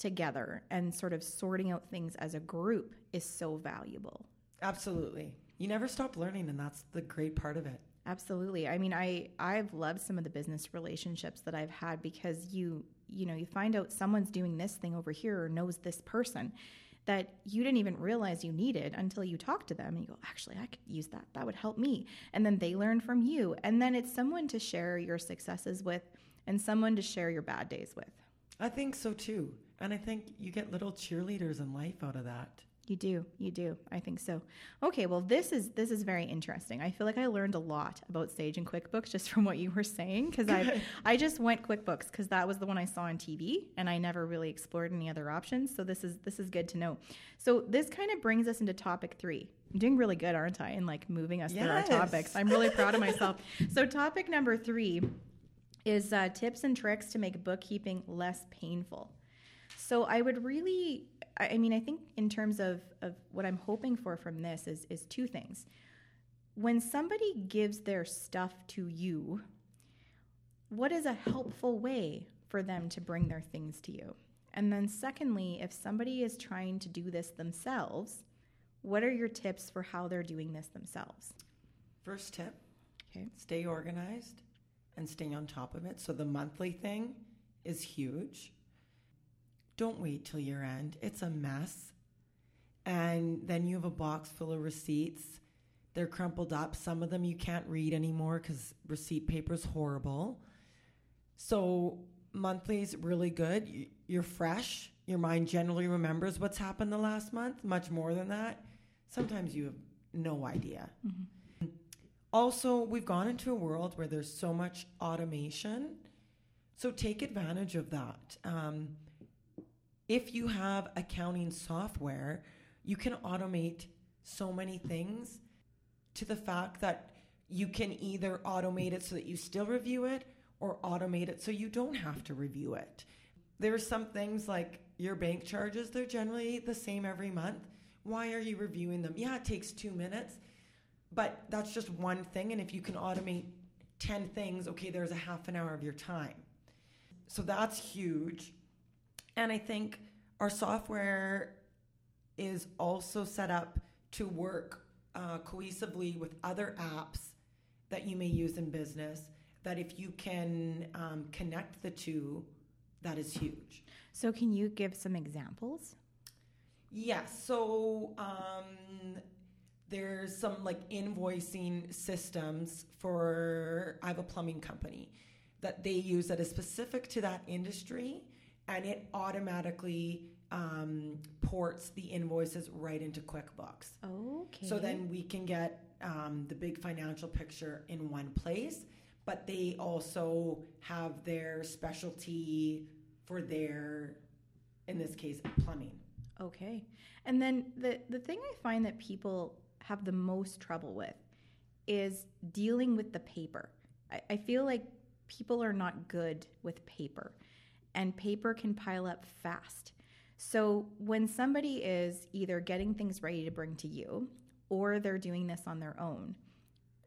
together and sort of sorting out things as a group is so valuable. Absolutely. You never stop learning and that's the great part of it. Absolutely. I mean, I I've loved some of the business relationships that I've had because you you know, you find out someone's doing this thing over here or knows this person that you didn't even realize you needed until you talk to them and you go, actually, I could use that. That would help me. And then they learn from you. And then it's someone to share your successes with and someone to share your bad days with. I think so too. And I think you get little cheerleaders in life out of that. You do. You do. I think so. Okay, well this is this is very interesting. I feel like I learned a lot about Sage and QuickBooks just from what you were saying cuz I I just went QuickBooks cuz that was the one I saw on TV and I never really explored any other options. So this is this is good to know. So this kind of brings us into topic 3. I'm doing really good, aren't I? In like moving us yes. through our topics. I'm really proud of myself. <laughs> So topic number 3 is uh, tips and tricks to make bookkeeping less painful. So I would really I mean, I think in terms of, of what I'm hoping for from this is, is two things. When somebody gives their stuff to you, what is a helpful way for them to bring their things to you? And then, secondly, if somebody is trying to do this themselves, what are your tips for how they're doing this themselves? First tip okay. stay organized and stay on top of it. So, the monthly thing is huge. Don't wait till year end. It's a mess. And then you have a box full of receipts. They're crumpled up. Some of them you can't read anymore because receipt paper is horrible. So monthly is really good. You're fresh. Your mind generally remembers what's happened the last month, much more than that. Sometimes you have no idea. Mm-hmm. Also, we've gone into a world where there's so much automation. So take advantage of that. Um, if you have accounting software, you can automate so many things to the fact that you can either automate it so that you still review it or automate it so you don't have to review it. There are some things like your bank charges, they're generally the same every month. Why are you reviewing them? Yeah, it takes two minutes, but that's just one thing. And if you can automate 10 things, okay, there's a half an hour of your time. So that's huge. And I think our software is also set up to work uh, cohesively with other apps that you may use in business. That if you can um, connect the two, that is huge. So, can you give some examples? Yes. So, um, there's some like invoicing systems for, I have a plumbing company that they use that is specific to that industry and it automatically um, ports the invoices right into QuickBooks. Okay. So then we can get um, the big financial picture in one place, but they also have their specialty for their, in this case, plumbing. Okay. And then the, the thing I find that people have the most trouble with is dealing with the paper. I, I feel like people are not good with paper and paper can pile up fast. So when somebody is either getting things ready to bring to you or they're doing this on their own,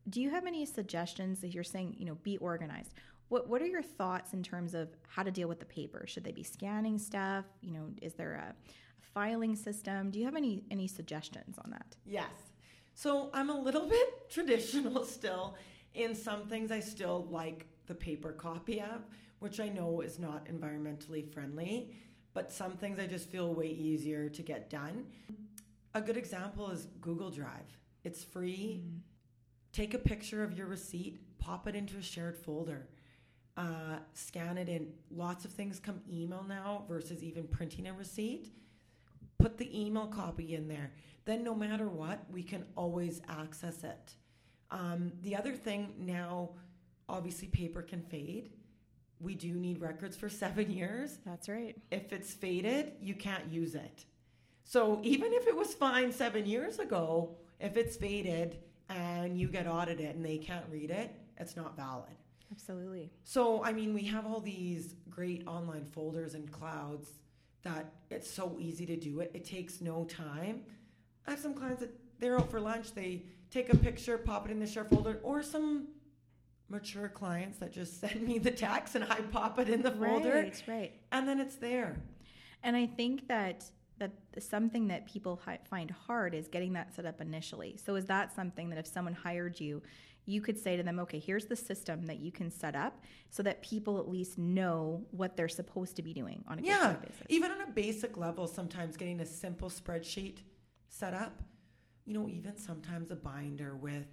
do you have any suggestions that you're saying, you know, be organized? What what are your thoughts in terms of how to deal with the paper? Should they be scanning stuff? You know, is there a, a filing system? Do you have any any suggestions on that? Yes. So I'm a little <laughs> bit traditional still. In some things I still like the paper copy of which I know is not environmentally friendly, but some things I just feel way easier to get done. A good example is Google Drive. It's free. Mm. Take a picture of your receipt, pop it into a shared folder, uh, scan it in. Lots of things come email now versus even printing a receipt. Put the email copy in there. Then, no matter what, we can always access it. Um, the other thing now, obviously, paper can fade we do need records for seven years. That's right. If it's faded, you can't use it. So even if it was fine seven years ago, if it's faded and you get audited and they can't read it, it's not valid. Absolutely. So, I mean, we have all these great online folders and clouds that it's so easy to do it. It takes no time. I have some clients that they're out for lunch, they take a picture, pop it in the share folder, or some mature clients that just <laughs> send me the text and I pop it in the folder. Right, right. And then it's there. And I think that that something that people hi- find hard is getting that set up initially. So is that something that if someone hired you, you could say to them, okay, here's the system that you can set up so that people at least know what they're supposed to be doing on a yeah, basis. Even on a basic level, sometimes getting a simple spreadsheet set up, you know, even sometimes a binder with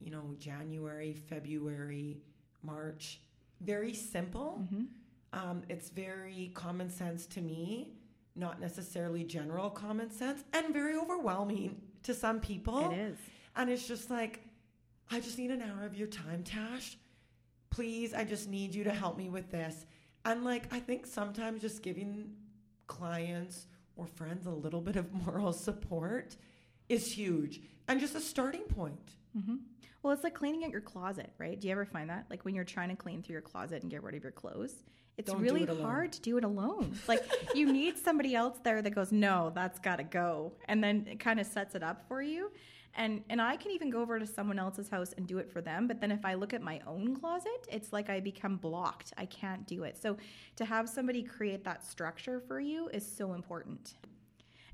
you know, January, February, March. Very simple. Mm-hmm. Um, it's very common sense to me. not necessarily general common sense and very overwhelming to some people. It is. And it's just like, I just need an hour of your time, Tash. Please, I just need you to help me with this. And like, I think sometimes just giving clients or friends a little bit of <laughs> moral support is huge and just a starting point. Mm-hmm. Well, it's like cleaning out your closet, right? Do you ever find that? Like when you're trying to clean through your closet and get rid of your clothes, it's Don't really it hard to do it alone. Like you need somebody else there that goes, "No, that's got to go," and then it kind of sets it up for you. And and I can even go over to someone else's house and do it for them, but then if I look at my own closet, it's like I become blocked. I can't do it. So to have somebody create that structure for you is so important.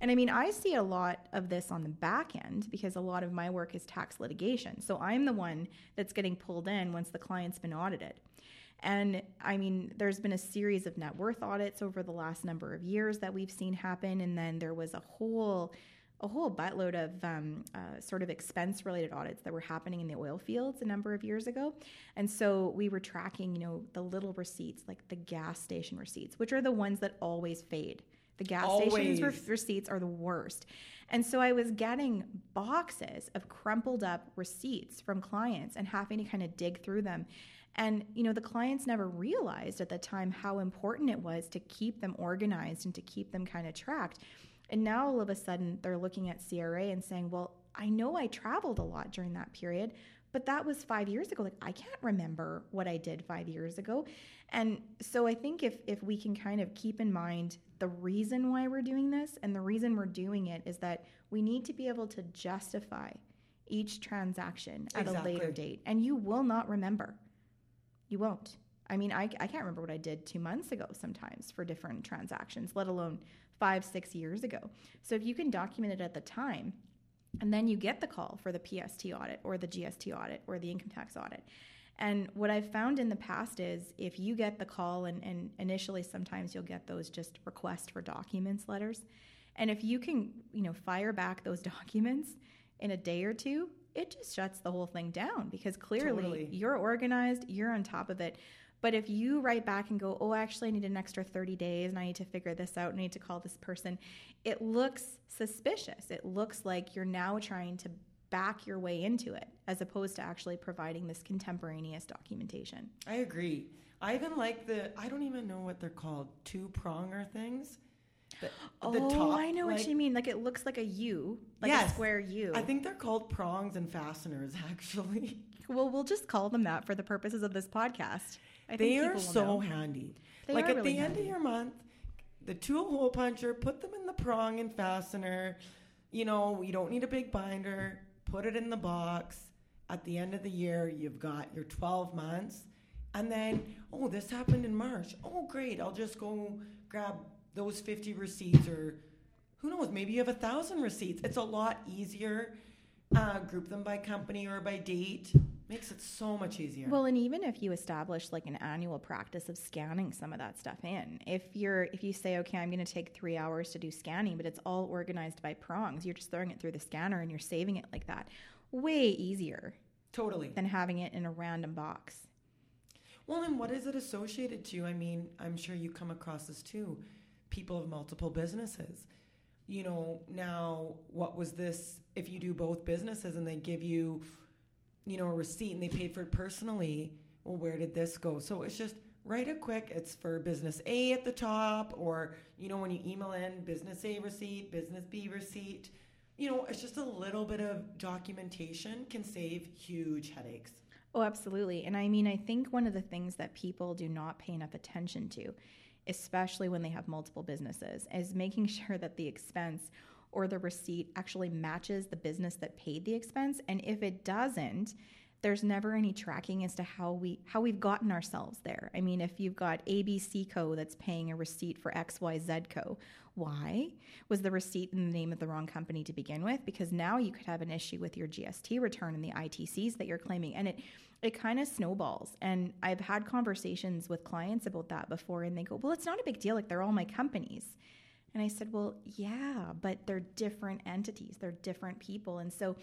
And I mean, I see a lot of this on the back end because a lot of my work is tax litigation. So I'm the one that's getting pulled in once the client's been audited. And I mean, there's been a series of net worth audits over the last number of years that we've seen happen. And then there was a whole a whole buttload of um, uh, sort of expense related audits that were happening in the oil fields a number of years ago. And so we were tracking, you know, the little receipts, like the gas station receipts, which are the ones that always fade. The gas stations re- receipts are the worst. And so I was getting boxes of crumpled up receipts from clients and having to kind of dig through them. And you know, the clients never realized at the time how important it was to keep them organized and to keep them kind of tracked. And now all of a sudden they're looking at CRA and saying, "Well, I know I traveled a lot during that period, but that was 5 years ago. Like I can't remember what I did 5 years ago." And so I think if if we can kind of keep in mind the reason why we're doing this and the reason we're doing it is that we need to be able to justify each transaction at a later date and you will not remember. You won't. I mean, I, I can't remember what I did two months ago sometimes for different transactions, let alone five, six years ago. So if you can document it at the time, and then you get the call for the PST audit or the GST audit or the income tax audit. And what I've found in the past is if you get the call, and, and initially sometimes you'll get those just request for documents letters. And if you can, you know, fire back those <laughs> documents in a day or two, it just shuts the whole thing down because clearly Totally. you're organized, you're on top of it. But if you write back and go, oh, actually, I need an extra 30 days and I need to figure this out and I need to call this person, it looks suspicious. It looks like you're now trying to back your way into it as opposed to actually providing this contemporaneous documentation. I agree. I even like the, I don't even know what they're called, two pronger things. The, the oh, top, I know like- what you mean. Like it looks like a U, like a square U. I think they're called prongs and fasteners, <laughs> actually. well, we'll just call them that for the purposes of this podcast. I They are so handy. They like at really the end of your month, the tool hole puncher, put them in the prong and fastener. You know, you don't need a big binder. Put it in the box. At the end of the year, you've got your 12 months. And then, oh, this happened in March. Oh, great. I'll just go grab those 50 receipts or who knows, maybe you have a thousand receipts. It's a lot easier. Uh, group them by company or by date. Makes it so much easier. Well, and even if you establish like an annual practice of scanning some of that stuff in, if you're if you say, okay, I'm going to take three hours to do scanning, but it's all organized by prongs, you're just throwing it through the scanner and you're saving it like that. Way easier totally. than having it in a random box. Well, and what is it associated to? I mean, I'm sure you come across this too. People of multiple businesses. You know, now what was this? If you do both businesses and they give you, you know, a receipt and they paid for it personally, well, where did this go? So it's just write it quick. It's for business A at the top, or, you know, when you email in business A receipt, business B receipt. You know, it's just a little bit of documentation can save huge headaches. Oh, absolutely. And I mean, I think one of the things that people do not pay enough attention to, especially when they have multiple businesses, is making <laughs> sure that the expense or the receipt actually matches the business that paid the expense. And if it doesn't, there's never any tracking as to how we how we've gotten ourselves there. I mean, if you've got ABC Co that's paying a receipt for XYZ Co, why was the receipt in the name of the wrong company to begin with? Because now you could have an issue with your GST return and the ITCs that you're claiming, and it it kind of snowballs. And I've had conversations with clients about that before, and they go, "Well, it's not a big deal. Like they're all my companies." And I said, "Well, yeah, but they're different entities. They're different people, and so."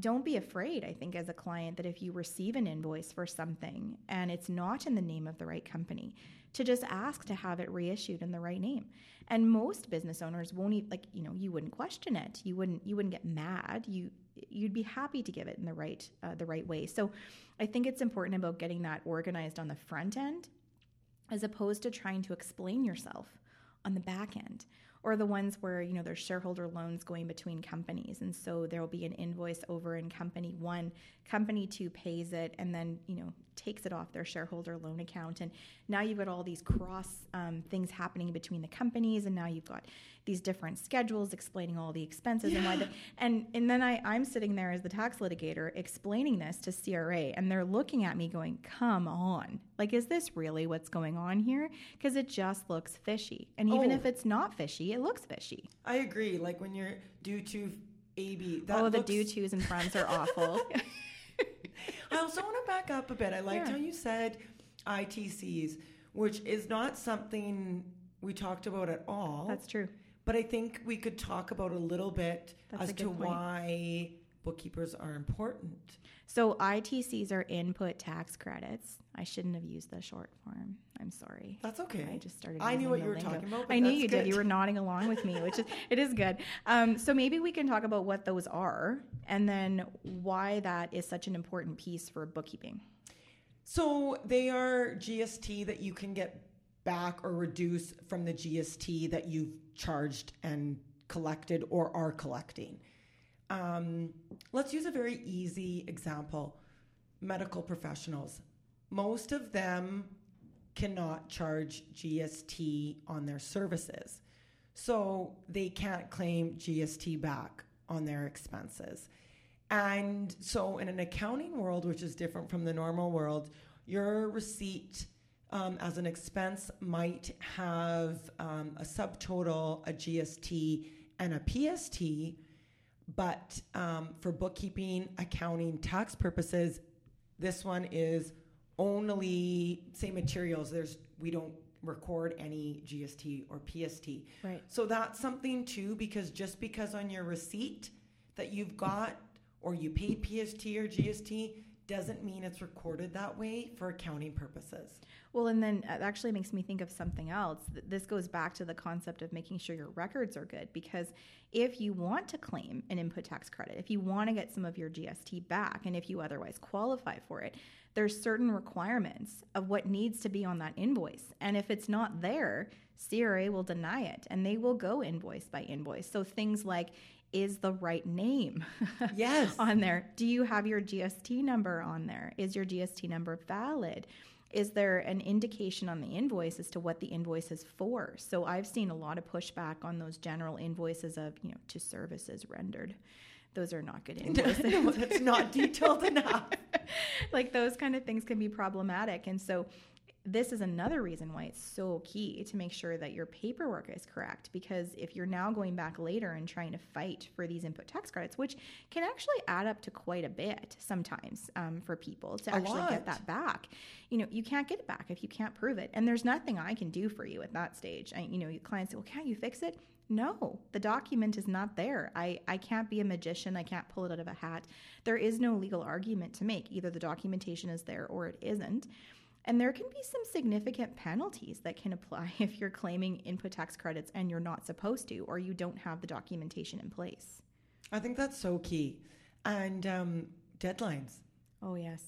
don't be afraid, I think, as a client, that if you receive an invoice for something and it's not in the name of the right company, to just ask to have it reissued in the right name. And most business owners won't even like, you know, you wouldn't question it. You wouldn't you wouldn't get mad. You you'd be happy to give it in the right uh, the right way. So I think it's important about getting that organized on the front end as opposed to trying to explain yourself on the back end or the ones where you know there's shareholder loans going between companies. And so there will be an invoice over in company one company two pays it and then you know takes it off their shareholder loan account. And now you've got all these cross um, things happening between the companies and now you've got these different schedules explaining all the expenses yeah. and why the, and and then I, I'm sitting there as the tax litigator explaining this to CRA and they're looking at me going come on. Like is this really what's going on here? Because it just looks fishy. And even oh. if it's not fishy it looks fishy. I agree. Like when you're due to AB that oh looks... the due tos and fronts are awful <laughs> I also want to back up a bit. I liked yeah. how you said ITCs, which is not something we talked about at all. That's true. But I think we could talk about a little bit That's as to point. why bookkeepers are important. So ITCs are input tax credits. I shouldn't have used the short form. I'm sorry. That's okay. I just started. I knew what you were lingo. talking about. I knew you good. did. You were nodding along with me, which is it is good. Um, so maybe we can talk about what those are and then why that is such an important piece for bookkeeping. So they are GST that you can get back or reduce from the GST that you've charged and collected or are collecting. Um, let's use a very easy example medical professionals. Most of them cannot charge GST on their services. So they can't claim GST back on their expenses. And so, in an accounting world, which is different from the normal world, your receipt um, as an expense might have um, a subtotal, a GST, and a PST. But um, for bookkeeping, accounting, tax purposes, this one is only say materials. There's we don't record any GST or PST. Right. So that's something too, because just because on your receipt that you've got or you paid PST or GST doesn't mean it's recorded that way for accounting purposes. Well, and then it actually makes me think of something else. This goes back to the concept of making sure your records are good because if you want to claim an input tax credit, if you want to get some of your GST back, and if you otherwise qualify for it, there's certain requirements of what needs to be on that invoice. And if it's not there, CRA will deny it and they will go invoice by invoice. So things like is the right name <laughs> yes. on there. Do you have your gst number on there? Is your gst number valid? Is there an indication on the invoice as to what the invoice is for? So i've seen a lot of pushback on those general invoices of you know to services rendered. Those are not good <laughs> invoices no, that's not detailed <laughs> enough. Like those kind of things can be problematic. And so this is another reason why it's so key to make sure that your paperwork is correct because if you're now going back later and trying to fight for these input tax credits which can actually add up to quite a bit sometimes um, for people to a actually lot. get that back you know you can't get it back if you can't prove it and there's nothing i can do for you at that stage I, you know clients say well can't you fix it no, the document is not there. I, I can't be a magician. I can't pull it out of a hat. There is no legal argument to make. Either the documentation is there or it isn't. And there can be some significant penalties that can apply <laughs> if you're claiming input tax credits and you're not supposed to, or you don't have the documentation in place. I think that's so key. And um, deadlines. Oh, yes.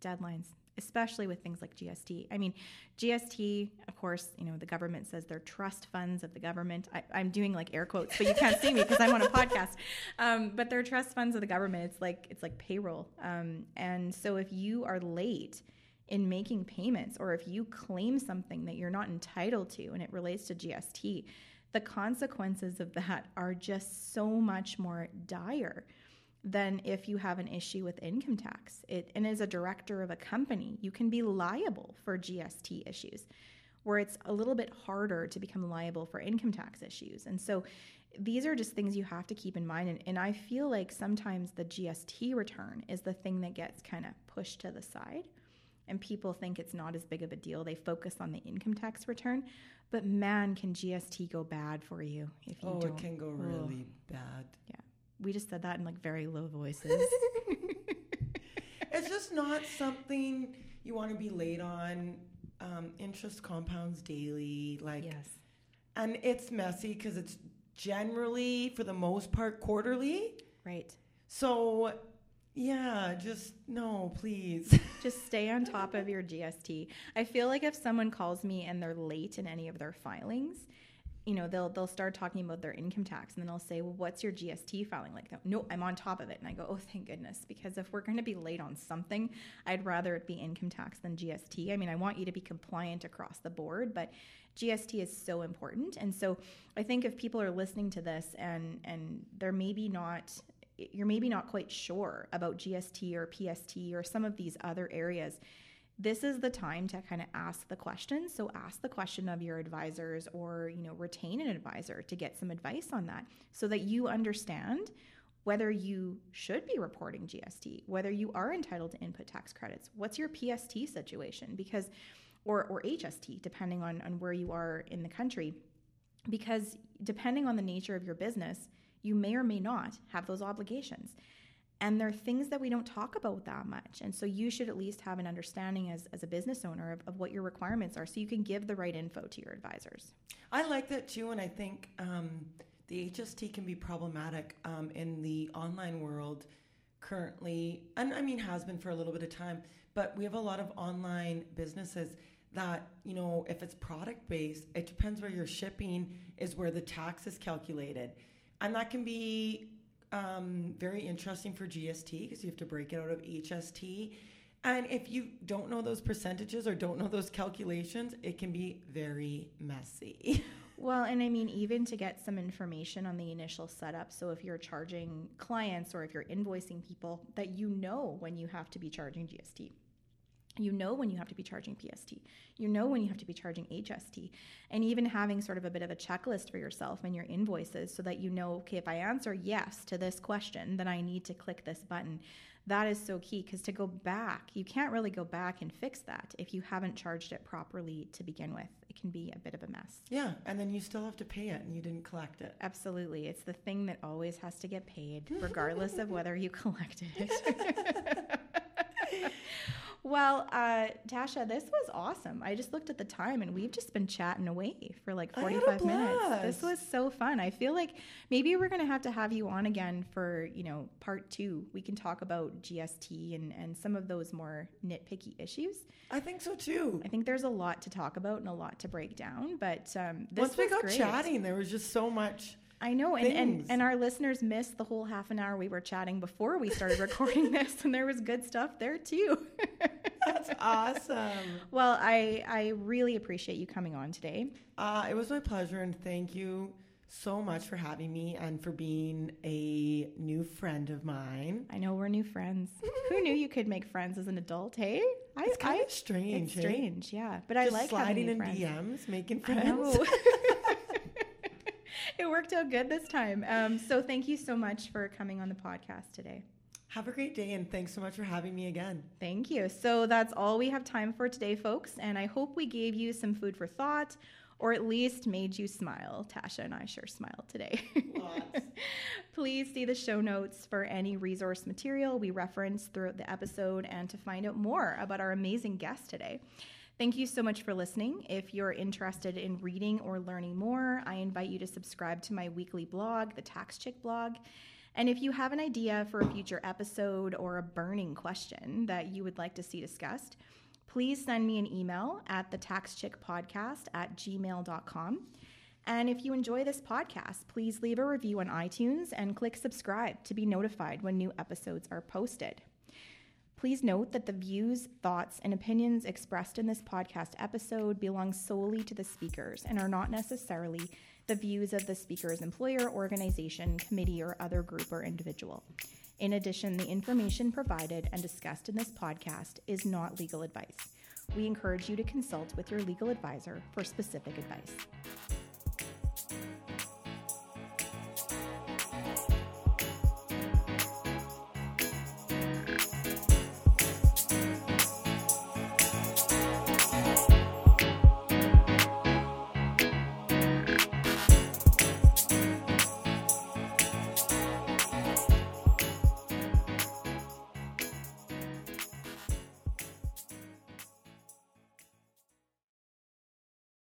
Deadlines, especially with things like GST. I mean, GST, of course, you know, the government says they're trust funds of the government. I, am doing like air quotes, but you can't see me because I'm on a podcast. <laughs> Um, but they're trust funds of the government. It's like, it's like payroll. Um, and so if you are late, in making payments or if you claim something that you're not entitled to and it relates to GST, the consequences of that are just so much more dire than if you have an issue with income tax. It, and as a director of a company, you can be liable for GST issues, where it's a little bit harder to become liable for income tax issues. And so these are just things you have to keep in mind. And, and I feel like sometimes the GST return is the thing that gets kind of pushed to the side and people think it's not as big of a deal. They focus on the income tax return, but man, can GST go bad for you if you oh, don't. Oh, it can go really bad. Yeah. We just said that in like very low voices. <laughs> it's just not something you want to be late on. Um, interest compounds daily, like, yes. and it's messy because it's generally, for the most part, quarterly. Right. So, yeah, just no, please. <laughs> Just stay on top of your GST. I feel like if someone calls me and they're late in any of their filings, you know, they'll they'll start talking about their income tax and then I'll say, "Well, what's your GST filing like?" No, I'm on top of it. And I go, "Oh, thank goodness," because if we're going to be late on something, I'd rather it be income tax than GST. I mean, I want you to be compliant across the board, but GST is so important. And so, I think if people are listening to this and and they're maybe not you're maybe not quite sure about GST or PST or some of these other areas, this is the time to kind of ask the question. So ask the question of your advisors or, you know, retain an advisor to get some advice on that so that you understand whether you should be reporting GST, whether you are entitled to input tax credits. What's your PST situation? Because or or HST depending on on where you are in the country. Because depending on the nature of your business, you may or may not have those obligations. And there are things that we don't talk about that much. And so you should at least have an understanding as, as a business owner of, of what your requirements are so you can give the right info to your advisors. I like that too. And I think um, the HST can be problematic um, in the online world currently, and I mean, has been for a little bit of time. But we have a lot of online businesses that, you know, if it's product based, it depends where you're shipping, is where the tax is calculated and that can be um, very interesting for GST because you have to break it out of HST. And if you don't know those percentages or don't know those calculations, it can be very messy. <laughs> Well, and I mean, even to get some information on the initial setup. So, if you're charging clients or if you're invoicing people, that you know when you have to be charging GST. You know when you have to be charging PST. You know when you have to be charging HST. And even having sort of a bit of a checklist for yourself in your invoices so that you know, okay, if I answer yes to this question, then I need to click this button. That is so key because to go back, you can't really go back and fix that if you haven't charged it properly to begin with. It can be a bit of a mess. Yeah, and then you still have to pay it and you didn't collect it. Absolutely. It's the thing that always has to get paid, <laughs> regardless of whether you <laughs> collected it. <laughs> Well, uh, Tasha, this was awesome. I just looked at the time and we've just been chatting away for like 45 minutes. This was so fun. I feel like maybe we're going to have to have you on again for, you know, part two. We can talk about GST and, and some of those more nitpicky issues. I think so too. I think there's a lot to talk about and a lot to break down. But um, once we got great. chatting, there was just so much. I know, and, and and our listeners missed the whole half an hour we were chatting before we started <laughs> recording this, and there was good stuff there too. <laughs> That's awesome. Well, I I really appreciate you coming on today. Uh, it was my pleasure, and thank you so much for having me and for being a new friend of mine. I know we're new friends. Who knew you could make friends as an adult? Hey, I, it's kind I, of strange. It's strange, yeah. But Just I like sliding in friends. DMs, making friends. <laughs> <laughs> it worked out good this time. Um, so thank you so much for coming on the podcast today. Have a great day and thanks so much for having me again. Thank you. So that's all we have time for today, folks. And I hope we gave you some food for thought or at least made you smile. Tasha and I sure smiled today. <laughs> Please see the show notes for any resource material we referenced throughout the episode and to find out more about our amazing guest today. Thank you so much for listening. If you're interested in reading or learning more, I invite you to subscribe to my weekly blog, the Tax Chick blog. And if you have an idea for a future episode or a burning question that you would like to see discussed, please send me an email at the taxchickpodcast at gmail.com. And if you enjoy this podcast, please leave a review on iTunes and click subscribe to be notified when new episodes are posted. Please note that the views, thoughts, and opinions expressed in this podcast episode belong solely to the speakers and are not necessarily the views of the speaker's employer, organization, committee, or other group or individual. In addition, the information provided and discussed in this podcast is not legal advice. We encourage you to consult with your legal advisor for specific advice.